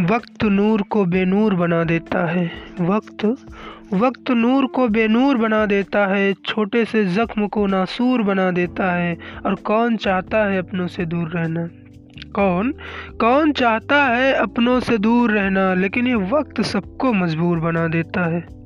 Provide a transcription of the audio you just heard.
वक्त नूर को बेनूर बना देता है। वक्त वक्त नूर को बेनूर बना देता है। छोटे से ज़ख्म को नासूर बना देता है। और कौन चाहता है अपनों से दूर रहना? कौन कौन चाहता है अपनों से दूर रहना? लेकिन ये वक्त सबको मजबूर बना देता है।